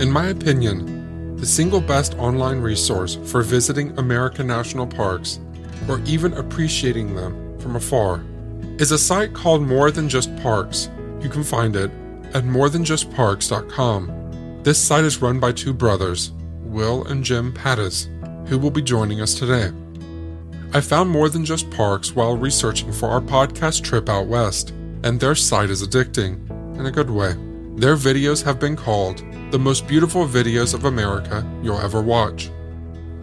In my opinion, the single best online resource for visiting American national parks, or even appreciating them from afar, is a site called More Than Just Parks. You can find it at morethanjustparks.com. This site is run by two brothers, Will and Jim Pattiz, who will be joining us today. I found More Than Just Parks while researching for our podcast trip out west, and their site is addicting, in a good way. Their videos have been called the most beautiful videos of America you'll ever watch.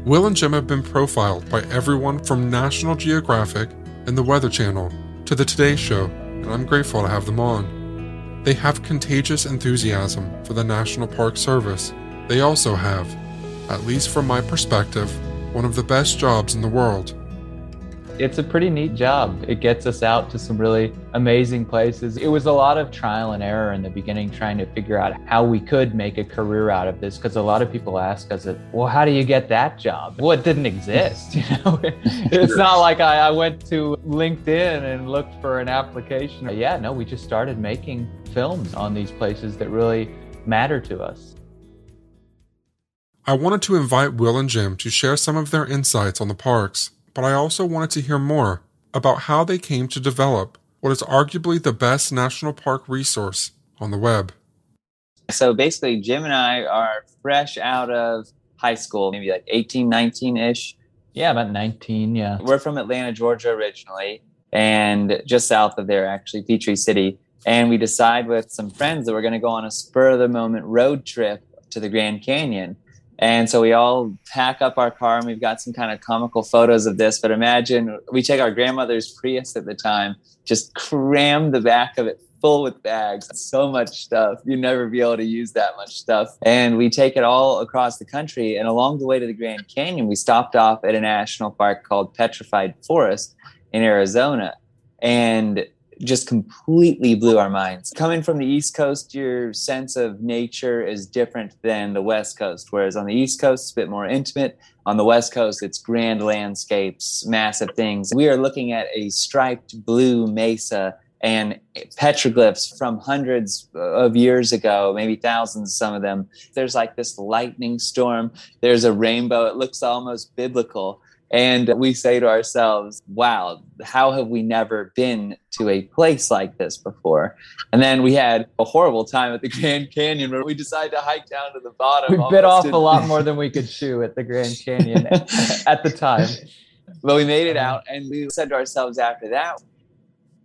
Will and Jim have been profiled by everyone from National Geographic and the Weather Channel to the Today Show, and I'm grateful to have them on. They have contagious enthusiasm for the National Park Service. They also have, at least from my perspective, one of the best jobs in the world. It's a pretty neat job. It gets us out to some really amazing places. It was a lot of trial and error in the beginning, trying to figure out how we could make a career out of this. Because a lot of people ask us, "Well, how do you get that job?" Well, it didn't exist. You know, it's not like I, I went to LinkedIn and looked for an application. Yeah, no, we just started making films on these places that really matter to us. I wanted to invite Will and Jim to share some of their insights on the parks, but I also wanted to hear more about how they came to develop what is arguably the best national park resource on the web. So basically, Jim and I are fresh out of high school, maybe like 18, 19 ish. Yeah, about 19, yeah. We're from Atlanta, Georgia originally, and just south of there, actually, Peachtree City. And we decide with some friends that we're going to go on a spur of the moment road trip to the Grand Canyon. And so we all pack up our car and we've got some kind of comical photos of this. But imagine we take our grandmother's Prius at the time, just cram the back of it full with bags, so much stuff. You'd never be able to use that much stuff. And we take it all across the country. And along the way to the Grand Canyon, we stopped off at a national park called Petrified Forest in Arizona. And just completely blew our minds. Coming from the East Coast, your sense of nature is different than the West Coast. Whereas on the East Coast, it's a bit more intimate. On the West Coast, it's grand landscapes, massive things. We are looking at a striped blue mesa and petroglyphs from hundreds of years ago, maybe thousands, some of them. There's like this lightning storm. There's a rainbow. It looks almost biblical. And we say to ourselves, wow, how have we never been to a place like this before? And then we had a horrible time at the Grand Canyon where we decided to hike down to the bottom. We bit off a lot more than we could chew at the Grand Canyon at the time. But we made it uh-huh. out and we said to ourselves after that,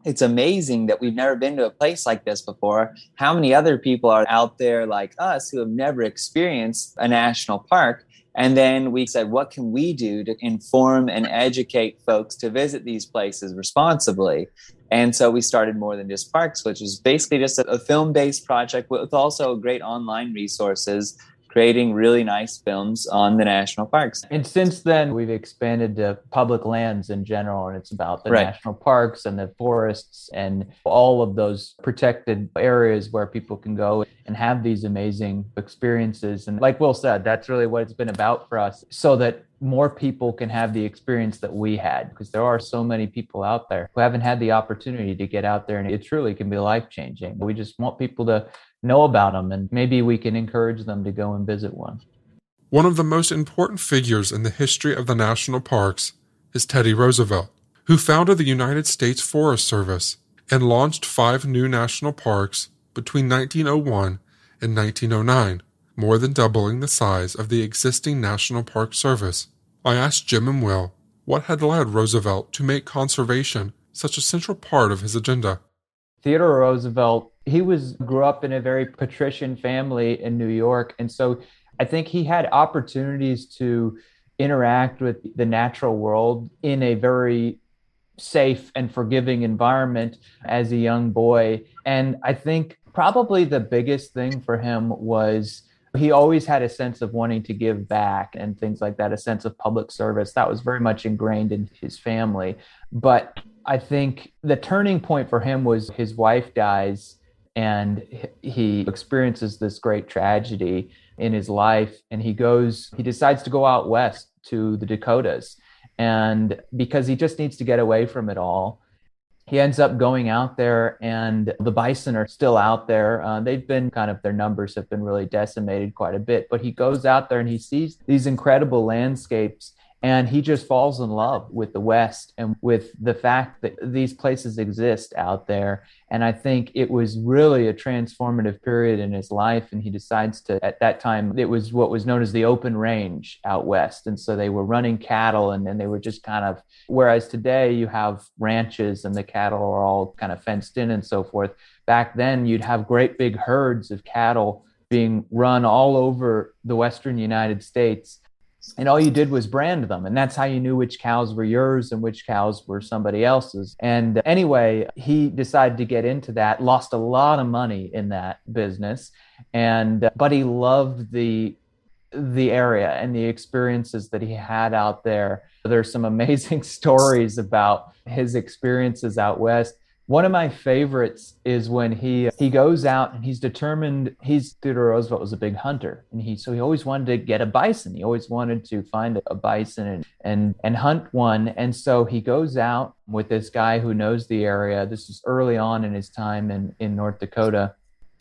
it's amazing that we've never been to a place like this before. How many other people are out there like us who have never experienced a national park? And then we said, what can we do to inform and educate folks to visit these places responsibly? And so we started More Than Just Parks, which is basically just a, film based project with also great online resources creating really nice films on the national parks. And since then, we've expanded to public lands in general, and it's about the right. national parks and the forests and all of those protected areas where people can go and have these amazing experiences. And like Will said, that's really what it's been about for us, so that more people can have the experience that we had because there are so many people out there who haven't had the opportunity to get out there and it truly can be life changing. We just want people to know about them and maybe we can encourage them to go and visit one. One of the most important figures in the history of the national parks is Teddy Roosevelt, who founded the United States Forest Service. and launched five new national parks between 1901 and 1909, more than doubling the size of the existing National Park Service. I asked Jim and Will what had led Roosevelt to make conservation such a central part of his agenda. Theodore Roosevelt, he was grew up in a very patrician family in New York, and so I think he had opportunities to interact with the natural world in a very safe and forgiving environment as a young boy. And I think probably the biggest thing for him was he always had a sense of wanting to give back and things like that, a sense of public service. That was very much ingrained in his family. But I think the turning point for him was his wife dies and he experiences this great tragedy in his life and he goes he decides to go out west to the Dakotas. And because he just needs to get away from it all he ends up going out there and the bison are still out there. Uh, they've been kind of their numbers have been really decimated quite a bit but he goes out there and he sees these incredible landscapes and he just falls in love with the west and with the fact that these places exist out there. And i think it was really a transformative period in his life. And he decides to at that time it was what was known as the open range out west. And so they were running cattle and then they were just kind of whereas today you have ranches and the cattle are all kind of fenced in and so forth. Back then you'd have great big herds of cattle being run all over the western united states and all you did was brand them. And that's how you knew which cows were yours and which cows were somebody else's. And anyway he decided to get into that lost a lot of money in that business. And uh, but he loved the the area and the experiences that he had out there. There's some amazing stories about his experiences out west one of my favorites is when he uh, he goes out and he's determined he's Theodore Roosevelt was a big hunter and he so he always wanted to get a bison. He always wanted to find a bison and and and hunt one. And so he goes out with this guy who knows the area. This is early on in his time in in North Dakota.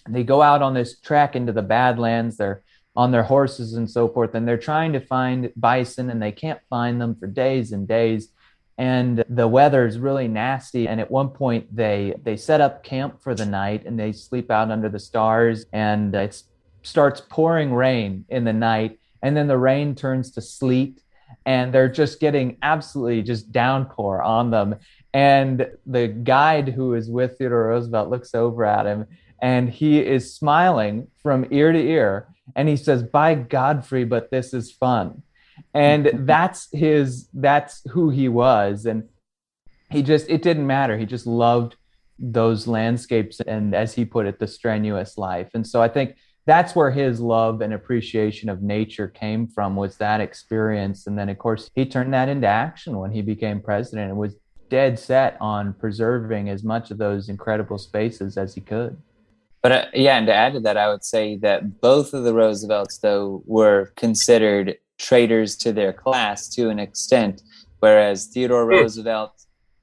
And they go out on this trek into the Badlands. They're on their horses and so forth, and they're trying to find bison, and they can't find them for days and days and the weather is really nasty. And at one point they they set up camp for the night and they sleep out under the stars and it starts pouring rain in the night. And then the rain turns to sleet and they're just getting absolutely just downpour on them. And the guide who is with Theodore Roosevelt looks over at him and he is smiling from ear to ear. And he says by Godfrey but this is fun and that's his that's who he was. And he just it didn't matter. He just loved those landscapes and as he put it the strenuous life. And so i think that's where his love and appreciation of nature came from was that experience. And then of course he turned that into action when he became president and was dead set on preserving as much of those incredible spaces as he could. But uh, yeah and to add to that i would say that both of the roosevelts though were considered traitors to their class to an extent, whereas Theodore hmm. Roosevelt,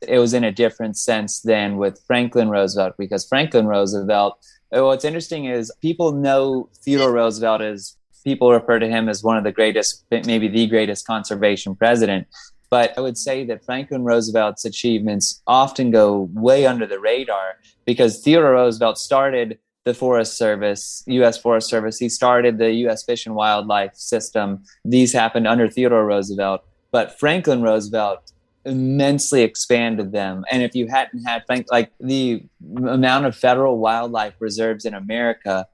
it was in a different sense than with Franklin Roosevelt, because Franklin Roosevelt, uh, what's interesting is people know Theodore Roosevelt as people refer to him as one of the greatest, maybe the greatest conservation president. But I would say that Franklin Roosevelt's achievements often go way under the radar because Theodore Roosevelt started the Forest Service, U.S. Forest Service. He started the U.S. Fish and Wildlife System. These happened under Theodore Roosevelt, but Franklin Roosevelt immensely expanded them. And if you hadn't had Frank, like the amount of federal wildlife reserves in America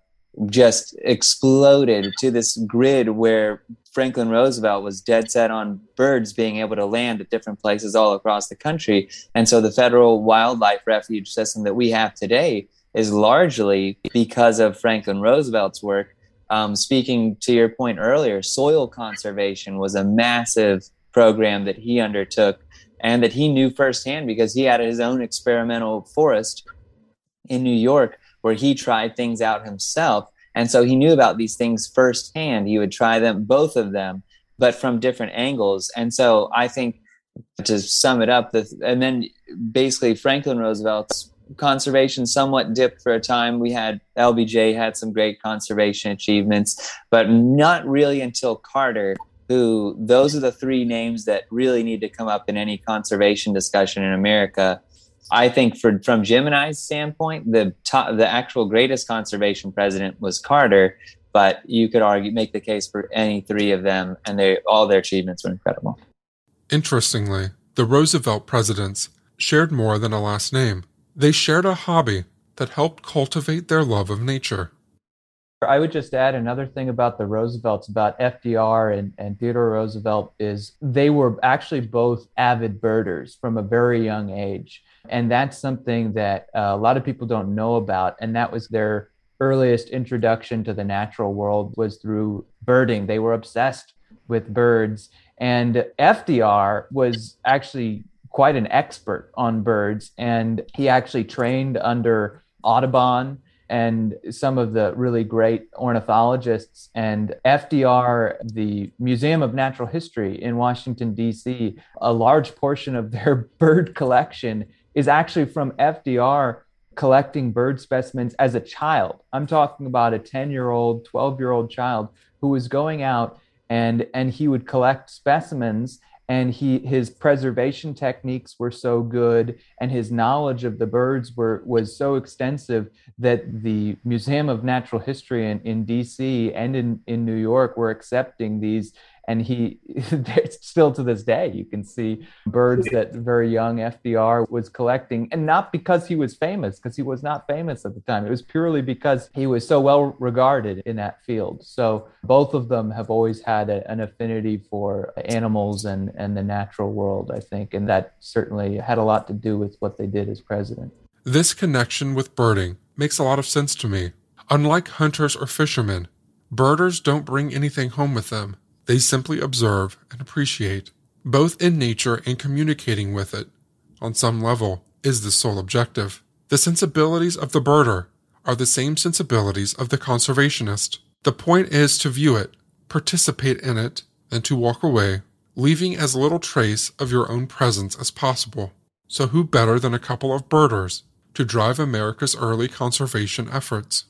just exploded to this grid where Franklin Roosevelt was dead set on birds being able to land at different places all across the country. And so the federal wildlife refuge system that we have today is largely because of Franklin Roosevelt's work. Um, speaking to your point earlier, soil conservation was a massive program that he undertook and that he knew firsthand because he had his own experimental forest in New York where he tried things out himself. And so he knew about these things firsthand. He would try them, both of them, but from different angles. And so I think to sum it up, the, and then basically Franklin Roosevelt's conservation somewhat dipped for a time. We had LBJ had some great conservation achievements, but not really until Carter, who those are the three names that really need to come up in any conservation discussion in America. I think for from Gemini's standpoint, the top, the actual greatest conservation president was Carter, but you could argue make the case for any three of them, and they all their achievements were incredible. Interestingly, the Roosevelt presidents shared more than a last name. They shared a hobby that helped cultivate their love of nature. I would just add another thing about the Roosevelts, about FDR and, and Theodore Roosevelt, is they were actually both avid birders from a very young age. And that's something that uh, a lot of people don't know about. And that was their earliest introduction to the natural world was through birding. They were obsessed with birds. And FDR was actually quite an expert on birds. And he actually trained under Audubon and some of the really great ornithologists. And FDR, the Museum of Natural History in Washington, D.C., a large portion of their bird collection is actually from FDR collecting bird specimens as a child. I'm talking about a 10 year old, 12 year old child who was going out and, and he would collect specimens and he his preservation techniques were so good and his knowledge of the birds were was so extensive that the museum of natural history in, in dc and in, in new york were accepting these and he still to this day you can see birds that very young fdr was collecting and not because he was famous because he was not famous at the time. It was purely because he was so well regarded in that field. So both of them have always had a, an affinity for animals and and the natural world i think and that certainly had a lot to do with what they did as president. This connection with birding makes a lot of sense to me. Unlike hunters or fishermen birders don't bring anything home with them they simply observe and appreciate, both in nature and communicating with it. On some level, is the sole objective. The sensibilities of the birder are the same sensibilities of the conservationist. The point is to view it, participate in it, and to walk away, leaving as little trace of your own presence as possible. So, who better than a couple of birders to drive America's early conservation efforts?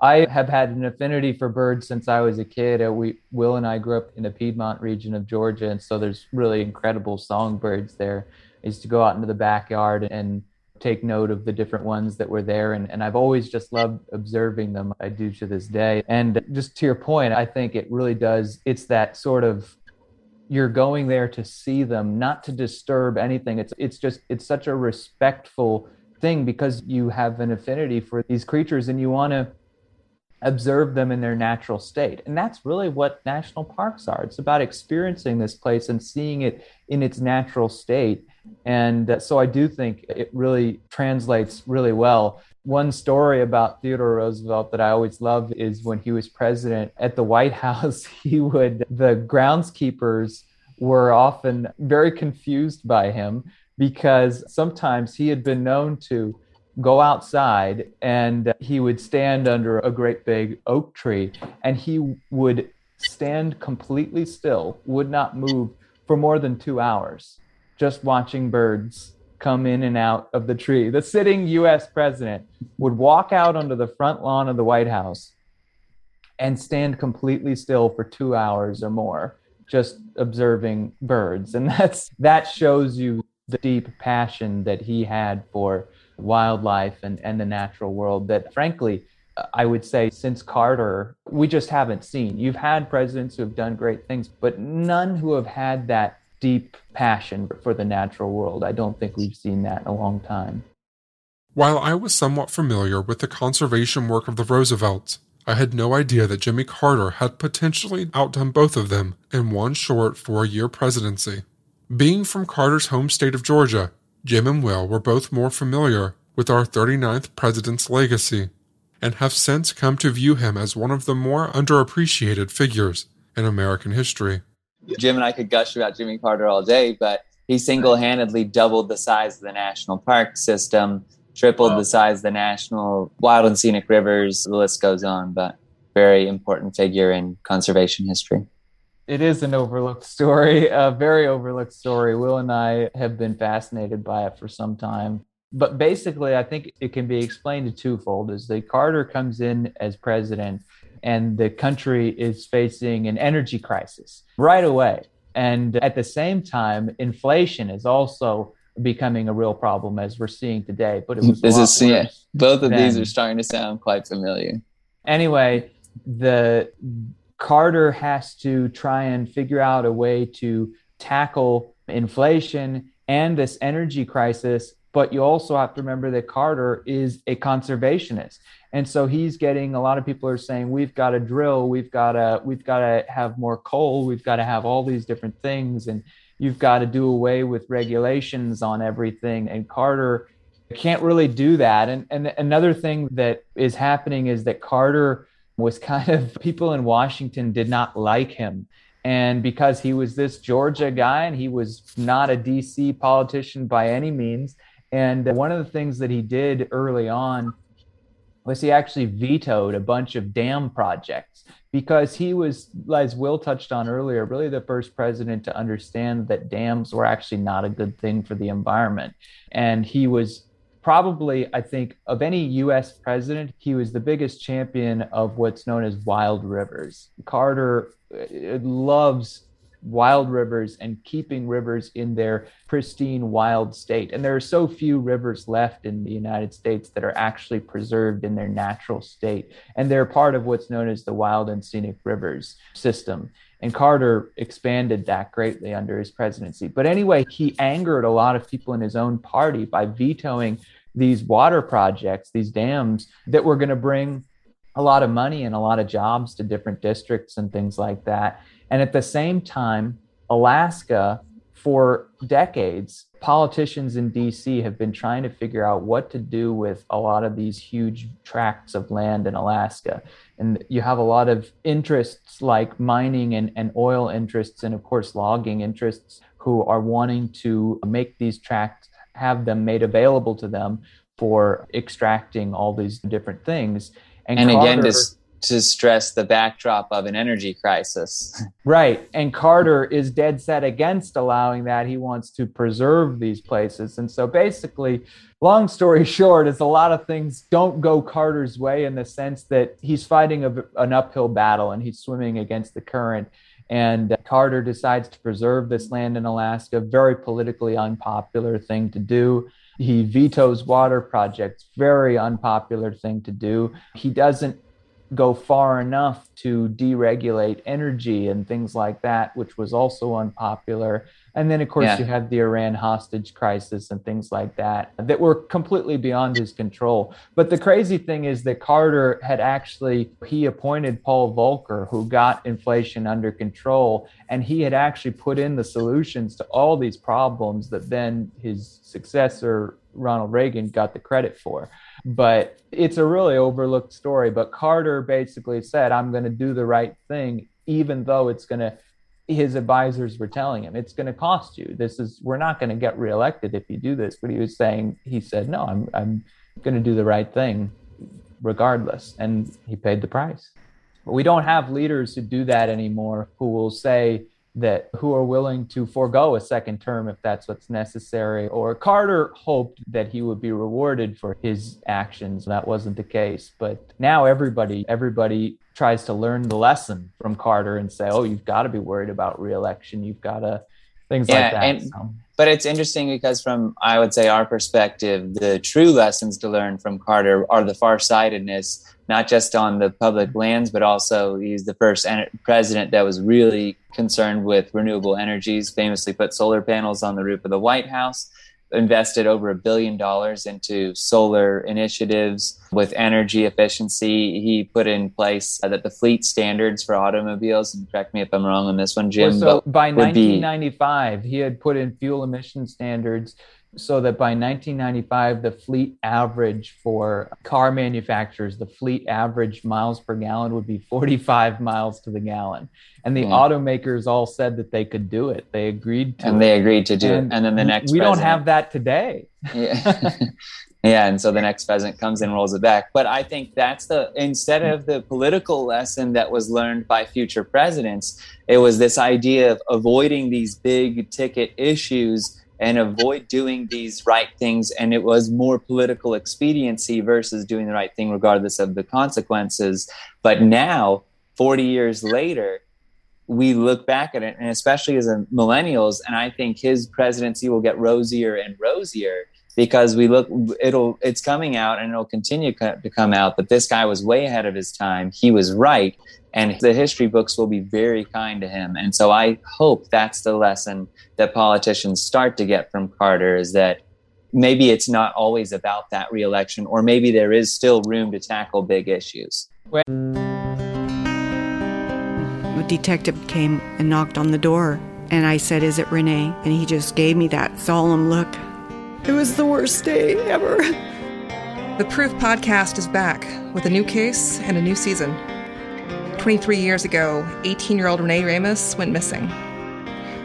I have had an affinity for birds since I was a kid. Uh, we Will and I grew up in the Piedmont region of Georgia, and so there's really incredible songbirds there. I used to go out into the backyard and take note of the different ones that were there, and, and I've always just loved observing them. I do to this day. And just to your point, I think it really does. It's that sort of you're going there to see them, not to disturb anything. It's it's just it's such a respectful thing because you have an affinity for these creatures and you want to observe them in their natural state. And that's really what national parks are. It's about experiencing this place and seeing it in its natural state. And uh, so I do think it really translates really well. One story about Theodore Roosevelt that I always love is when he was president at the White House, he would, the groundskeepers were often very confused by him because sometimes he had been known to go outside and he would stand under a great big oak tree and he would stand completely still, would not move for more than two hours, just watching birds come in and out of the tree. The sitting US president would walk out onto the front lawn of the White House and stand completely still for two hours or more, just observing birds. And that's that shows you the deep passion that he had for wildlife and, and the natural world that, frankly, I would say since Carter, we just haven't seen. You've had presidents who have done great things, but none who have had that deep passion for the natural world. I don't think we've seen that in a long time. While I was somewhat familiar with the conservation work of the Roosevelts, I had no idea that Jimmy Carter had potentially outdone both of them in one short four year presidency. Being from Carter's home state of Georgia, Jim and Will were both more familiar with our 39th president's legacy and have since come to view him as one of the more underappreciated figures in American history. Jim and I could gush about Jimmy Carter all day, but he single handedly doubled the size of the national park system, tripled wow. the size of the national wild and scenic rivers. The list goes on, but very important figure in conservation history it is an overlooked story, a very overlooked story. Will and I have been fascinated by it for some time. But basically, I think it can be explained to twofold: is that Carter comes in as president, and the country is facing an energy crisis right away, and at the same time, inflation is also becoming a real problem as we're seeing today. But it was this is yeah, both of then. these are starting to sound quite familiar. Anyway, the Carter has to try and figure out a way to tackle inflation and this energy crisis. But you also have to remember that Carter is a conservationist. And so he's getting a lot of people are saying we've got to drill, we've got to we've got to have more coal, we've got to have all these different things and you've got to do away with regulations on everything and Carter can't really do that. And and another thing that is happening is that Carter was kind of people in Washington did not like him. And because he was this Georgia guy and he was not a DC politician by any means. And one of the things that he did early on was he actually vetoed a bunch of dam projects because he was, as Will touched on earlier, really the first president to understand that dams were actually not a good thing for the environment. And he was probably, I think, of any US president, he was the biggest champion of what's known as wild rivers. Carter uh, loves wild rivers and keeping rivers in their pristine wild state. And there are so few rivers left in the United States that are actually preserved in their natural state. And they're part of what's known as the Wild and Scenic Rivers system. And Carter expanded that greatly under his presidency. But anyway, he angered a lot of people in his own party by vetoing these water projects, these dams that were going to bring a lot of money and a lot of jobs to different districts and things like that. And at the same time, Alaska, for decades, politicians in DC have been trying to figure out what to do with a lot of these huge tracts of land in Alaska. And you have a lot of interests like mining and, and oil interests, and of course, logging interests who are wanting to make these tracts, have them made available to them for extracting all these different things. And, and Carter, again, just to stress the backdrop of an energy crisis. Right. And Carter is dead set against allowing that. He wants to preserve these places. And so basically, long story short, is a lot of things don't go Carter's way in the sense that he's fighting a, an uphill battle and he's swimming against the current. And uh, Carter decides to preserve this land in Alaska, very politically unpopular thing to do. He vetoes water projects, very unpopular thing to do. He doesn't go far enough to deregulate energy and things like that, which was also unpopular. And then, of course, yeah. you had the Iran hostage crisis and things like that that were completely beyond his control. But the crazy thing is that Carter had actually he appointed Paul Volcker, who got inflation under control, and he had actually put in the solutions to all these problems that then his successor Ronald Reagan got the credit for. But it's a really overlooked story. But Carter basically said, I'm going to do the right thing, even though it's going to, his advisors were telling him, it's going to cost you. This is, we're not going to get reelected if you do this. But he was saying, he said, no, I'm, I'm going to do the right thing regardless. And he paid the price. But we don't have leaders who do that anymore who will say, that who are willing to forego a second term if that's what's necessary. Or Carter hoped that he would be rewarded for his actions. That wasn't the case. But now everybody, everybody tries to learn the lesson from Carter and say, oh, you've got to be worried about reelection. You've got to things yeah, like that. And, so. But it's interesting because from I would say our perspective, the true lessons to learn from Carter are the farsightedness not just on the public lands, but also he's the first president that was really concerned with renewable energies, famously put solar panels on the roof of the White House, invested over a billion dollars into solar initiatives with energy efficiency. He put in place uh, that the fleet standards for automobiles, and correct me if I'm wrong on this one, Jim. Well, so by 1995, be, he had put in fuel emission standards so that by 1995 the fleet average for car manufacturers the fleet average miles per gallon would be 45 miles to the gallon. And the mm. automakers all said that they could do it. They agreed to and it. they agreed to do and it. And then the next we president, don't have that today. Yeah. Yeah and so the next pheasant comes and rolls it back. But i think that's the instead of the political lesson that was learned by future presidents it was this idea of avoiding these big ticket issues and avoid doing these right things. And it was more political expediency versus doing the right thing, regardless of the consequences. But now, 40 years later, we look back at it, and especially as millennials, and I think his presidency will get rosier and rosier because we look it'll it's coming out and it'll continue to come out but this guy was way ahead of his time. He was right and the history books will be very kind to him. And so i hope that's the lesson that politicians start to get from carter is that maybe it's not always about that reelection or maybe there is still room to tackle big issues. A detective came and knocked on the door and i said is it renee? And he just gave me that solemn look it was the worst day ever. The Proof podcast is back with a new case and a new season. 23 years ago, 18 year old Renee Ramos went missing.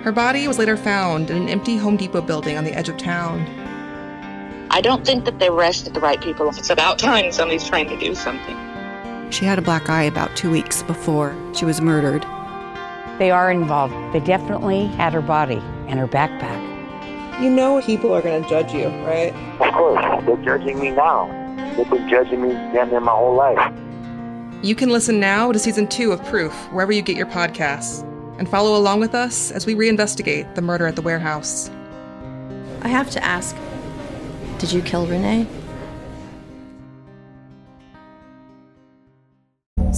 Her body was later found in an empty Home Depot building on the edge of town. I don't think that they arrested the right people. It's about time somebody's trying to do something. She had a black eye about two weeks before she was murdered. They are involved. They definitely had her body and her backpack you know people are going to judge you, right? Of course. They're judging me now. They've been judging me damn near my whole life. You can listen now to season two of Proof, wherever you get your podcasts, and follow along with us as we reinvestigate the murder at the warehouse. I have to ask Did you kill Renee?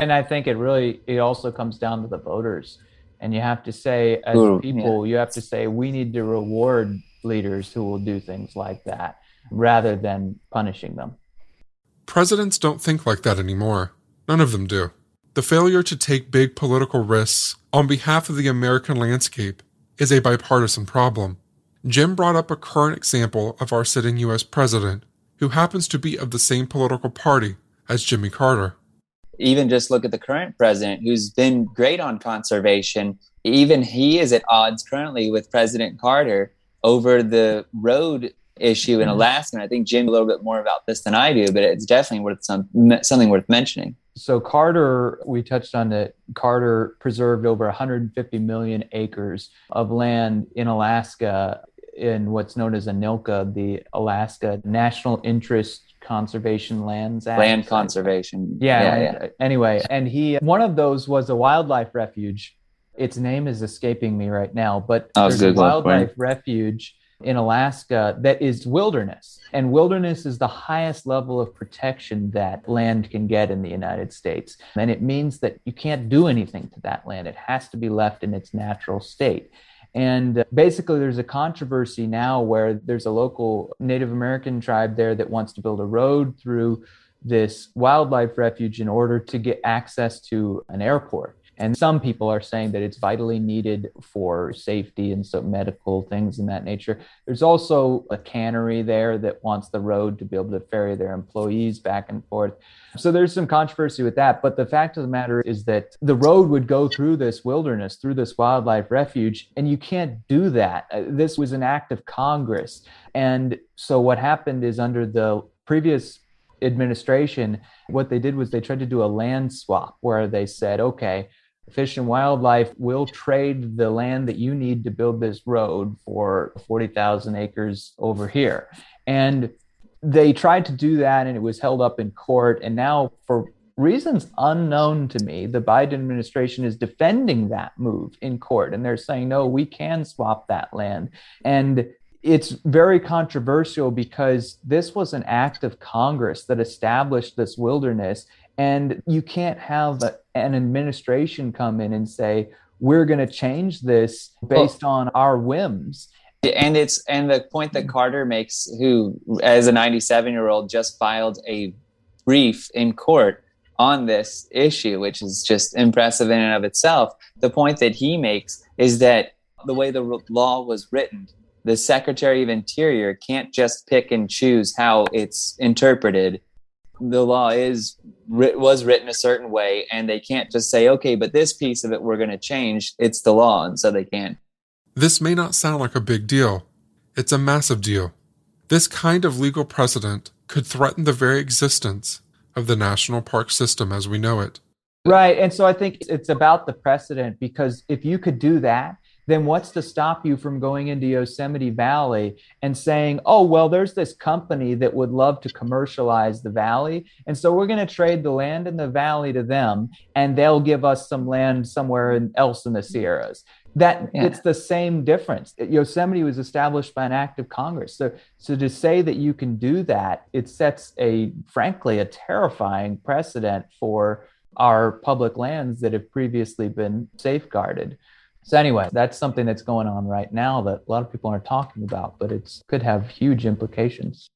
And I think it really it also comes down to the voters. And you have to say as Ooh, people, yeah. you have to say we need to reward leaders who will do things like that rather than punishing them. Presidents don't think like that anymore. None of them do. The failure to take big political risks on behalf of the American landscape is a bipartisan problem. Jim brought up a current example of our sitting U.S. president, who happens to be of the same political party as Jimmy Carter even just look at the current president who's been great on conservation. Even he is at odds currently with President Carter over the road issue in mm-hmm. Alaska. And I think Jim a little bit more about this than I do, but it's definitely worth some, something worth mentioning. So Carter, we touched on that. Carter preserved over 150 million acres of land in Alaska in what's known as ANILCA, the Alaska National Interest Conservation Lands Act. Land conservation. Yeah, yeah, yeah. Anyway, and he one of those was a wildlife refuge. Its name is escaping me right now, but oh, there's a wildlife refuge in Alaska that is wilderness. And wilderness is the highest level of protection that land can get in the United States. And it means that you can't do anything to that land. It has to be left in its natural state. And uh, basically, there's a controversy now where there's a local Native American tribe there that wants to build a road through this wildlife refuge in order to get access to an airport. And some people are saying that it's vitally needed for safety and so medical things in that nature. There's also a cannery there that wants the road to be able to ferry their employees back and forth. So there's some controversy with that. But the fact of the matter is that the road would go through this wilderness, through this wildlife refuge, and you can't do that. Uh, this was an act of Congress. And so what happened is under the previous administration, what they did was they tried to do a land swap where they said, okay, Fish and Wildlife will trade the land that you need to build this road for 40,000 acres over here. And they tried to do that and it was held up in court. And now, for reasons unknown to me, the Biden administration is defending that move in court. And they're saying, no, we can swap that land. And it's very controversial because this was an act of Congress that established this wilderness and you can't have a, an administration come in and say, we're going to change this based well, on our whims. And it's and the point that Carter makes, who as a 97 year old just filed a brief in court on this issue, which is just impressive in and of itself. The point that he makes is that the way the law was written, the Secretary of Interior can't just pick and choose how it's interpreted the law is was written a certain way and they can't just say okay but this piece of it we're going to change it's the law and so they can't. This may not sound like a big deal. It's a massive deal. This kind of legal precedent could threaten the very existence of the national park system as we know it. Right and so i think it's about the precedent because if you could do that then what's to stop you from going into Yosemite Valley and saying, oh, well, there's this company that would love to commercialize the valley. And so we're going to trade the land in the valley to them, and they'll give us some land somewhere else in the Sierras. That yeah. it's the same difference. Yosemite was established by an act of Congress. So, so to say that you can do that, it sets a, frankly, a terrifying precedent for our public lands that have previously been safeguarded. So anyway, that's something that's going on right now that a lot of people aren't talking about, but it could have huge implications.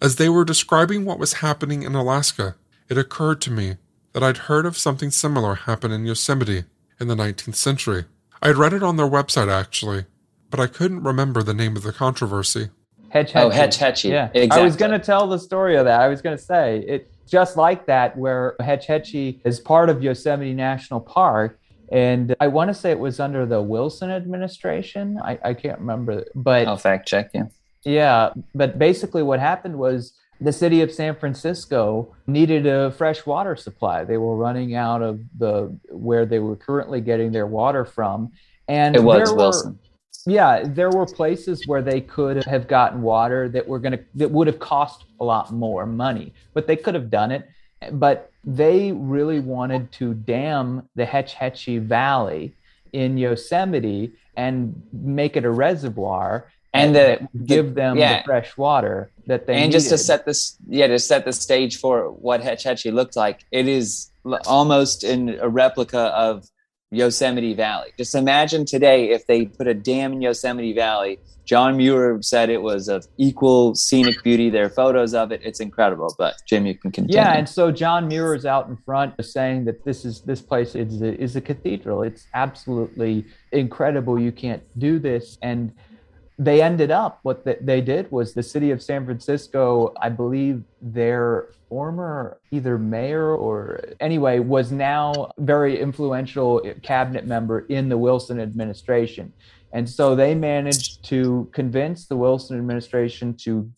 As they were describing what was happening in Alaska, it occurred to me that I'd heard of something similar happen in Yosemite in the 19th century. I'd read it on their website actually, but I couldn't remember the name of the controversy. Hetch oh, Hetchy. Oh, Hetch Hetchy. Yeah, exactly. I was going to tell the story of that. I was going to say it just like that, where Hetch Hetchy is part of Yosemite National Park and I want to say it was under the Wilson administration. I, I can't remember, but I'll fact check you. Yeah, but basically, what happened was the city of San Francisco needed a fresh water supply. They were running out of the where they were currently getting their water from, and it was Wilson. Were, yeah, there were places where they could have gotten water that were going to that would have cost a lot more money, but they could have done it. But they really wanted to dam the Hetch Hetchy Valley in Yosemite and make it a reservoir and, the, give them yeah. the fresh water that they and needed. just to set this yeah to set the stage for what Hetch Hetchy looked like it is almost in a replica of Yosemite Valley. Just imagine today if they put a dam in Yosemite Valley. John Muir said it was of equal scenic beauty. There are photos of it. It's incredible. But Jim, you can continue. Yeah, and so John Muir is out in front saying that this is this place is a, is a cathedral. It's absolutely incredible. You can't do this and they ended up what they did was the city of San Francisco, I believe their former either mayor or anyway was now very influential cabinet member in the Wilson administration. And so they managed to convince the Wilson administration to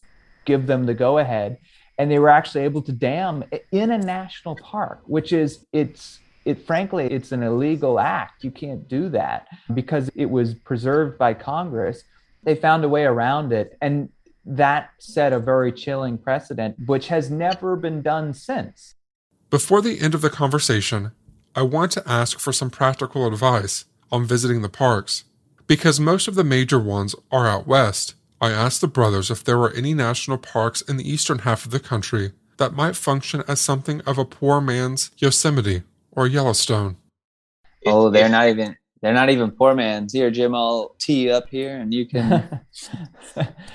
give them the go ahead and they were actually able to dam in a national park, which is it's it frankly it's an illegal act. You can't do that because it was preserved by Congress they found a way around it. And that set a very chilling precedent, which has never been done since. Before the end of the conversation, I want to ask for some practical advice on visiting the parks. Because most of the major ones are out west, I asked the brothers if there were any national parks in the eastern half of the country that might function as something of a poor man's Yosemite or Yellowstone. Oh, they're not even they're not even poor man's. Here, Jim, I'll tee you up here and you can.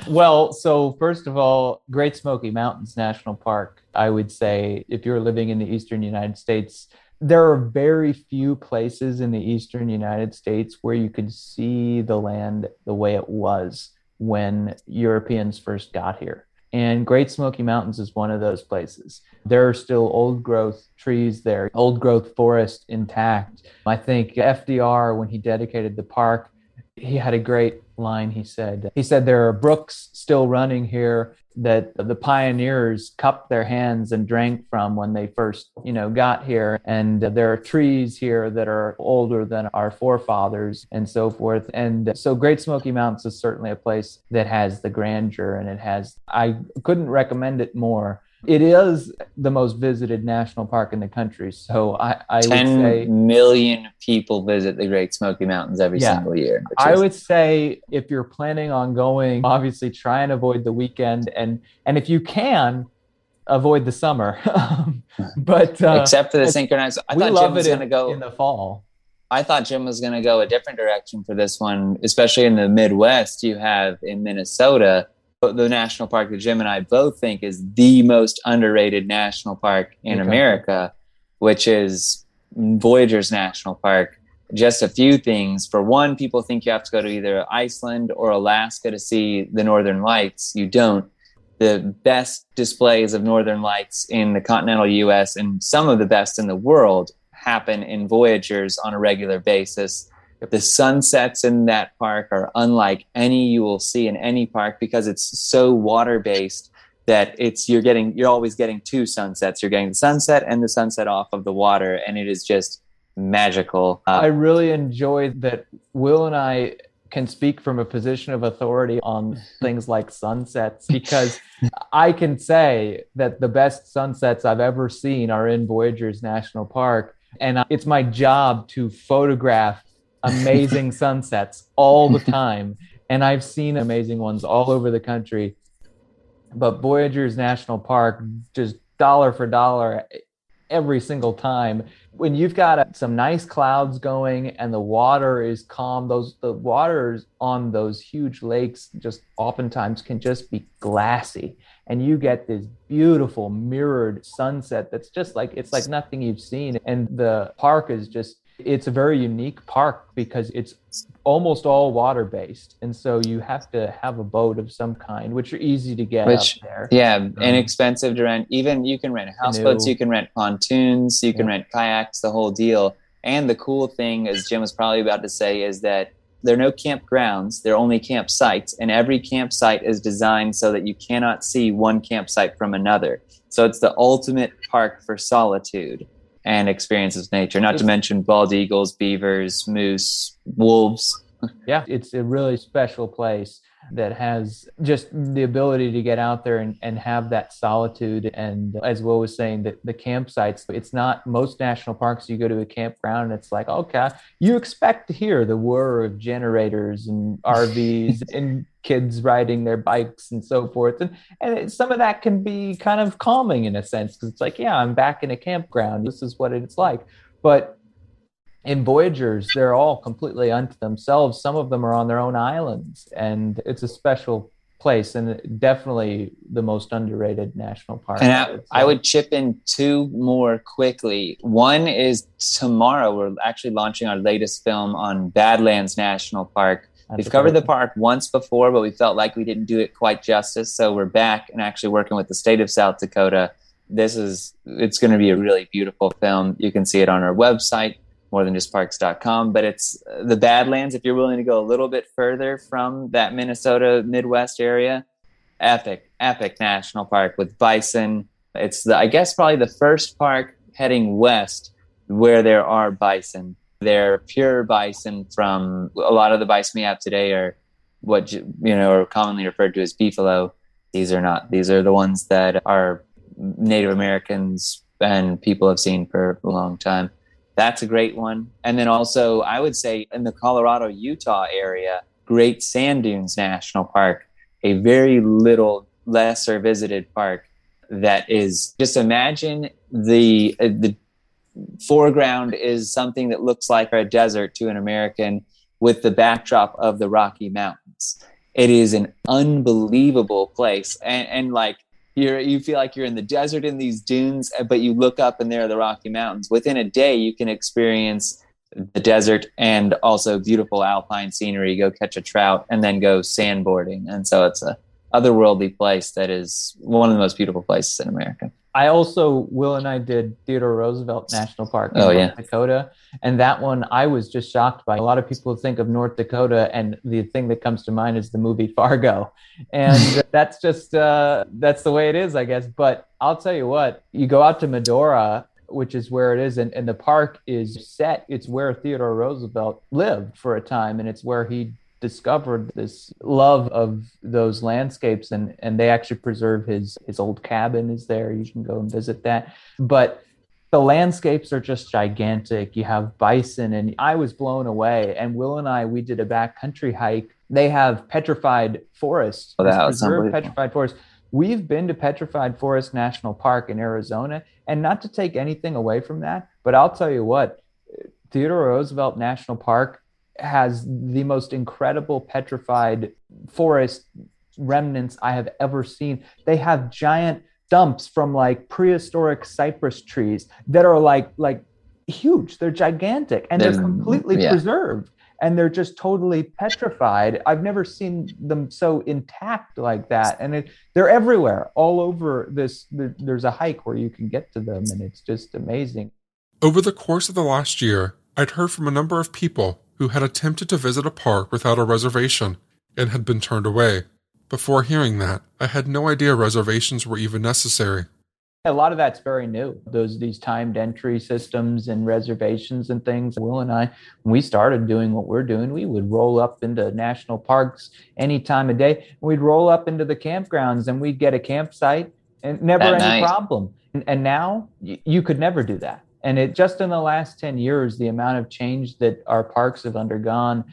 well, so first of all, Great Smoky Mountains National Park, I would say, if you're living in the eastern United States, there are very few places in the eastern United States where you could see the land the way it was when Europeans first got here. And Great Smoky Mountains is one of those places. There are still old growth trees there, old growth forest intact. I think FDR, when he dedicated the park, he had a great line. He said, he said, there are brooks still running here that the pioneers cupped their hands and drank from when they first, you know, got here. And there are trees here that are older than our forefathers and so forth. And so Great Smoky Mountains is certainly a place that has the grandeur and it has, I couldn't recommend it more it is the most visited national park in the country. So I, I 10 would say million people visit the Great Smoky Mountains every yeah, single year. I would say if you're planning on going, obviously try and avoid the weekend and and if you can, avoid the summer. but uh, except for the synchronized, I we thought love Jim was going to go in the fall. I thought Jim was going to go a different direction for this one, especially in the Midwest. You have in Minnesota the national park that Jim and I both think is the most underrated national park in okay. America, which is Voyageurs National Park. Just a few things. For one, people think you have to go to either Iceland or Alaska to see the northern lights. You don't. the best displays of northern lights in the continental US and some of the best in the world happen in Voyageurs on a regular basis. The sunsets in that park are unlike any you will see in any park because it's so water based that it's you're getting you're always getting two sunsets. You're getting the sunset and the sunset off of the water, and it is just magical. Uh, I really enjoyed that Will and I can speak from a position of authority on things like sunsets because I can say that the best sunsets I've ever seen are in Voyageurs National Park. And it's my job to photograph amazing sunsets all the time. And I've seen amazing ones all over the country. But Voyageurs National Park, mm-hmm. just dollar for dollar, every single time when you've got uh, some nice clouds going and the water is calm those the waters on those huge lakes just oftentimes can just be glassy and you get this beautiful mirrored sunset that's just like it's like nothing you've seen and the park is just it's a very unique park because it's almost all water based and so you have to have a boat of some kind which are easy to get which there. yeah um, inexpensive to rent. Even you can rent houseboats you can rent pontoons you can yeah. rent kayaks the whole deal. And the cool thing as jim was probably about to say is that there are no campgrounds there are only campsites and every campsite is designed so that you cannot see one campsite from another. So it's the ultimate park for solitude and experiences of nature, not to mention bald eagles, beavers, moose, wolves. yeah, it's a really special place that has just the ability to get out there and, and have that solitude. And as Will was saying, that the campsites, it's not most national parks, you go to a campground and it's like, okay, you expect to hear the whir of generators and RVs and kids riding their bikes and so forth. And, and it, some of that can be kind of calming in a sense because it's like, yeah, I'm back in a campground. This is what it's like. But in Voyageurs, they're all completely unto themselves. Some of them are on their own islands, and it's a special place and definitely the most underrated national park. And I, I, uh, would chip in two more quickly. One is tomorrow, we're actually launching our latest film on Badlands National Park. That's We've covered the park once before, but we felt like we didn't do it quite justice. So we're back and actually working with the state of South Dakota. This is, it's going to be a really beautiful film. You can see it on our website more than just parks.com but it's uh, the badlands if you're willing to go a little bit further from that minnesota midwest area epic epic national park with bison. It's the i guess probably the first park heading west where there are bison. They're pure bison from a lot of the bison we have today are what you know are commonly referred to as beefalo. These are not these are the ones that are native americans and people have seen for a long time that's a great one. And then also, I would say in the Colorado Utah area, Great Sand Dunes National Park, a very little lesser visited park that is just imagine the uh, the foreground is something that looks like a desert to an American with the backdrop of the Rocky Mountains. It is an unbelievable place and, and like you're you feel like you're in the desert in these dunes uh, but you look up and there are the rocky mountains. Within a day you can experience the desert and also beautiful alpine scenery. Go catch a trout and then go sandboarding. And so it's a otherworldly place that is one of the most beautiful places in america I also Will and I did Theodore Roosevelt National Park in oh, North yeah. Dakota, and that one I was just shocked by. A lot of people think of North Dakota, and the thing that comes to mind is the movie Fargo, and that's just uh, that's the way it is, I guess. But I'll tell you what, you go out to Medora, which is where it is, and, and the park is set. It's where Theodore Roosevelt lived for a time, and it's where he discovered this love of those landscapes and and they actually preserve his his old cabin is there. You can go and visit that. But the landscapes are just gigantic. You have bison and i was blown away. And will and i we did a backcountry hike. They have petrified forests oh, that was petrified forest. We've been to petrified forest national park in arizona. And not to take anything away from that but i'll tell you what theodore roosevelt national park has the most incredible petrified forest remnants I have ever seen. They have giant dumps from like prehistoric cypress trees that are like like huge. They're gigantic and they're, they're completely yeah. preserved. and they're just totally petrified. I've never seen them so intact like that. And it, they're everywhere, all over this. There's a hike where you can get to them, and it's just amazing. Over the course of the last year, I'd heard from a number of people who had attempted to visit a park without a reservation and had been turned away. Before hearing that, I had no idea reservations were even necessary. A lot of that's very new. Those these timed entry systems and reservations and things. Will and I, when we started doing what we're doing, we would roll up into national parks any time of day. We'd roll up into the campgrounds and we'd get a campsite and never that any night. problem. And, and now y- you could never do that. And it just in the last 10 years, the amount of change that our parks have undergone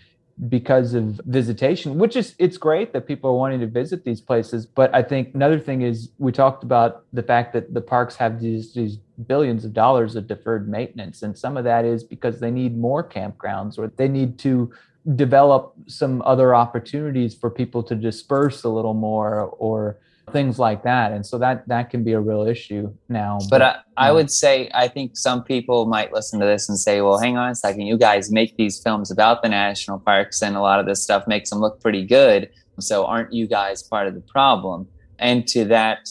because of visitation, which is it's great that people are wanting to visit these places. But I think another thing is we talked about the fact that the parks have these these billions of dollars of deferred maintenance, and some of that is because they need more campgrounds or they need to develop some other opportunities for people to disperse a little more or things like that. And so that that can be a real issue now but, but I, I would say i think some people might listen to this and say well hang on a second you guys make these films about the national parks and a lot of this stuff makes them look pretty good. So aren't you guys part of the problem? And to that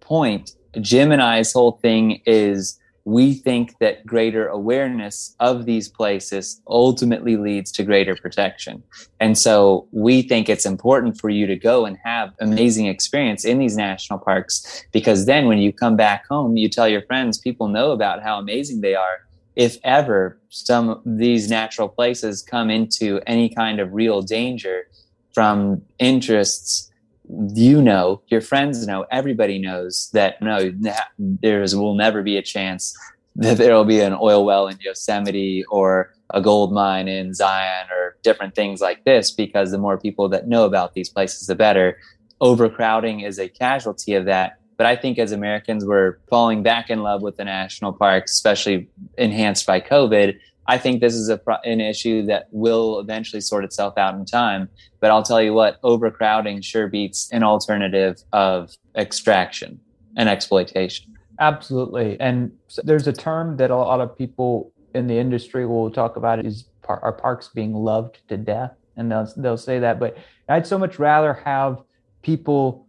point jim and i's whole thing is we think that greater awareness of these places ultimately leads to greater protection. And so we think it's important for you to go and have amazing experience in these national parks because then when you come back home, you tell your friends, people know about how amazing they are. If ever some these natural places come into any kind of real danger from interests you know, your friends know, everybody knows that no, there will never be a chance that there will be an oil well in Yosemite or a gold mine in Zion or different things like this because the more people that know about these places, the better. Overcrowding is a casualty of that. But I think as Americans, we're falling back in love with the national parks, especially enhanced by COVID. I think this is a, an issue that will eventually sort itself out in time. But I'll tell you what, overcrowding sure beats an alternative of extraction and exploitation. Absolutely. And there's a term that a lot of people in the industry will talk about is par- our parks being loved to death. And they'll, they'll say that. But I'd so much rather have people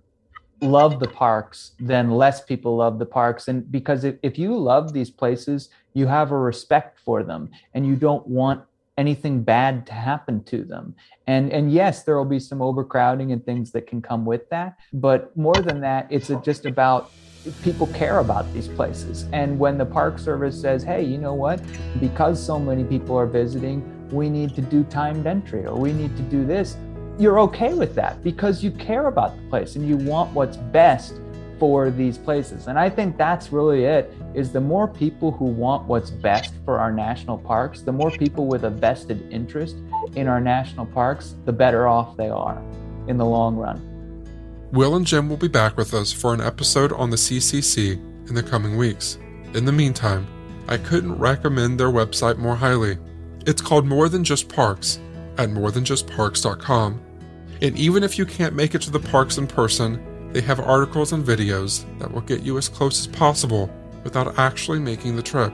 love the parks then less people love the parks. And because if, if you love these places, you have a respect for them and you don't want anything bad to happen to them. And and yes, there will be some overcrowding and things that can come with that, but more than that, it's just about people care about these places. And when the Park Service says, hey, you know what, because so many people are visiting, we need to do timed entry or we need to do this, you're okay with that because you care about the place and you want what's best for these places. And I think that's really it is the more people who want what's best for our national parks, the more people with a vested interest in our national parks, the better off they are in the long run. Will and Jim will be back with us for an episode on the CCC in the coming weeks. In the meantime, I couldn't recommend their website more highly. It's called More Than Just Parks at morethanjustparks.com. And even if you can't make it to the parks in person, they have articles and videos that will get you as close as possible without actually making the trip.